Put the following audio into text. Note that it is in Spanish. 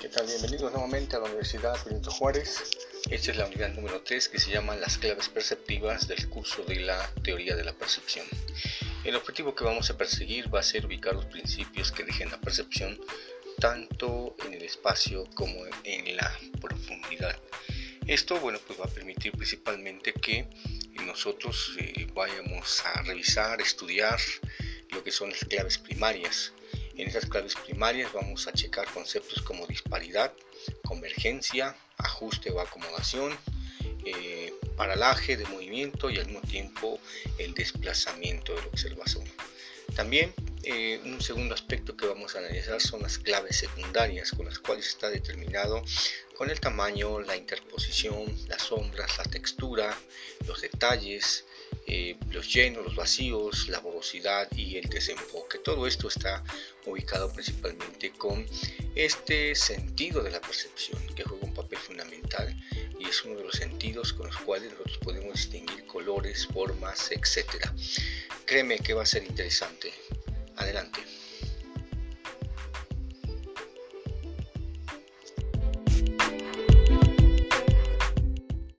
Bienvenidos nuevamente a la Universidad Benito Juárez. Esta es la unidad número 3 que se llama Las claves perceptivas del curso de la teoría de la percepción. El objetivo que vamos a perseguir va a ser ubicar los principios que rigen la percepción tanto en el espacio como en la profundidad. Esto bueno, pues va a permitir principalmente que nosotros eh, vayamos a revisar, estudiar lo que son las claves primarias en esas claves primarias vamos a checar conceptos como disparidad, convergencia, ajuste o acomodación, eh, paralaje de movimiento y al mismo tiempo el desplazamiento de la observación. También eh, un segundo aspecto que vamos a analizar son las claves secundarias con las cuales está determinado con el tamaño, la interposición, las sombras, la textura, los detalles, eh, los llenos, los vacíos, la velocidad y el desenfoque. Todo esto está ubicado principalmente con este sentido de la percepción que juega un papel fundamental y es uno de los sentidos con los cuales nosotros podemos distinguir colores, formas, etc. Créeme que va a ser interesante. Adelante.